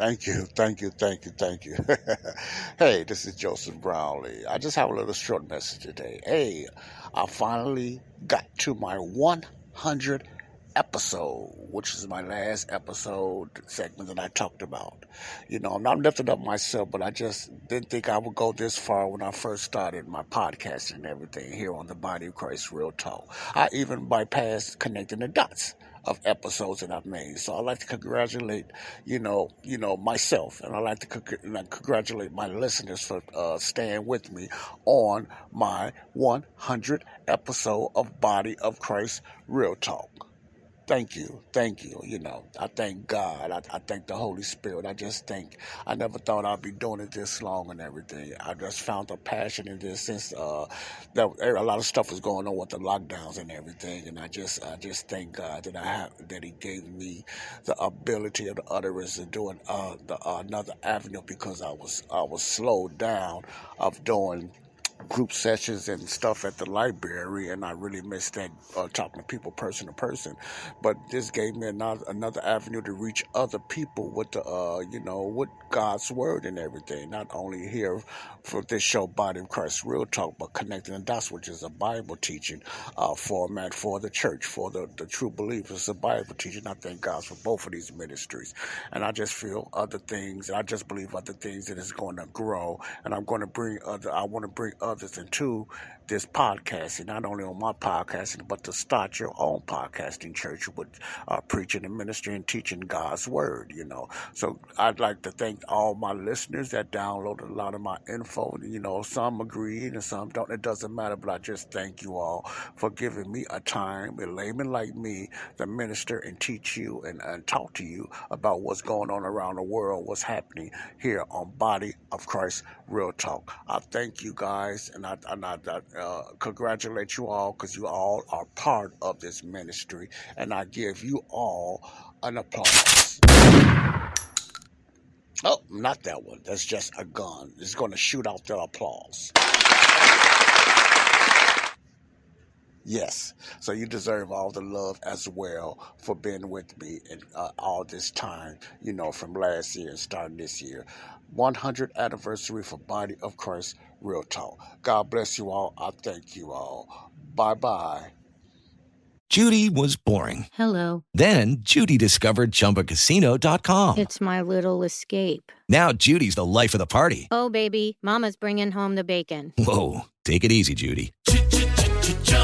Thank you, thank you, thank you, thank you. hey, this is Joseph Brownlee. I just have a little short message today. Hey, I finally got to my 100 episode, which is my last episode segment that I talked about. You know, I'm not lifting up myself, but I just didn't think I would go this far when I first started my podcast and everything here on the Body of Christ Real Talk. I even bypassed connecting the dots of episodes that I've made. So I'd like to congratulate, you know, you know myself, and I'd like to con- congratulate my listeners for uh, staying with me on my 100 episode of Body of Christ Real Talk thank you, thank you. You know, I thank God. I, I, thank the Holy Spirit. I just think I never thought I'd be doing it this long and everything. I just found a passion in this since uh, that a lot of stuff was going on with the lockdowns and everything, and I just I just thank God that I have that He gave me the ability of the utterance of doing uh, the, uh, another avenue because I was I was slowed down of doing group sessions and stuff at the library, and I really missed that uh, talking to people person to person. But this gave me another another avenue to reach other people with the uh, you know with God's word and everything. Not only here for this show, Body of Christ Real Talk, but connecting the dots, which is a Bible teaching uh, format for the church, for the, the true believers. A Bible teaching. I thank God for both of these ministries, and I just feel other things. And I just believe other things that is going to grow, and I'm going to bring other. I want to bring other others into this podcasting, not only on my podcasting, but to start your own podcasting church with uh, preaching and ministry and teaching God's word, you know. So I'd like to thank all my listeners that downloaded a lot of my info. You know, some agreed and some don't. It doesn't matter, but I just thank you all for giving me a time, a layman like me, to minister and teach you and, and talk to you about what's going on around the world, what's happening here on Body of Christ Real Talk. I thank you guys and I, and I, uh, congratulate you all because you all are part of this ministry, and I give you all an applause. Oh, not that one. That's just a gun. It's going to shoot out the applause. Yes. So you deserve all the love as well for being with me and uh, all this time, you know, from last year and starting this year. 100 anniversary for Body of Christ Real Talk. God bless you all. I thank you all. Bye bye. Judy was boring. Hello. Then Judy discovered chumbacasino.com. It's my little escape. Now Judy's the life of the party. Oh, baby. Mama's bringing home the bacon. Whoa. Take it easy, Judy.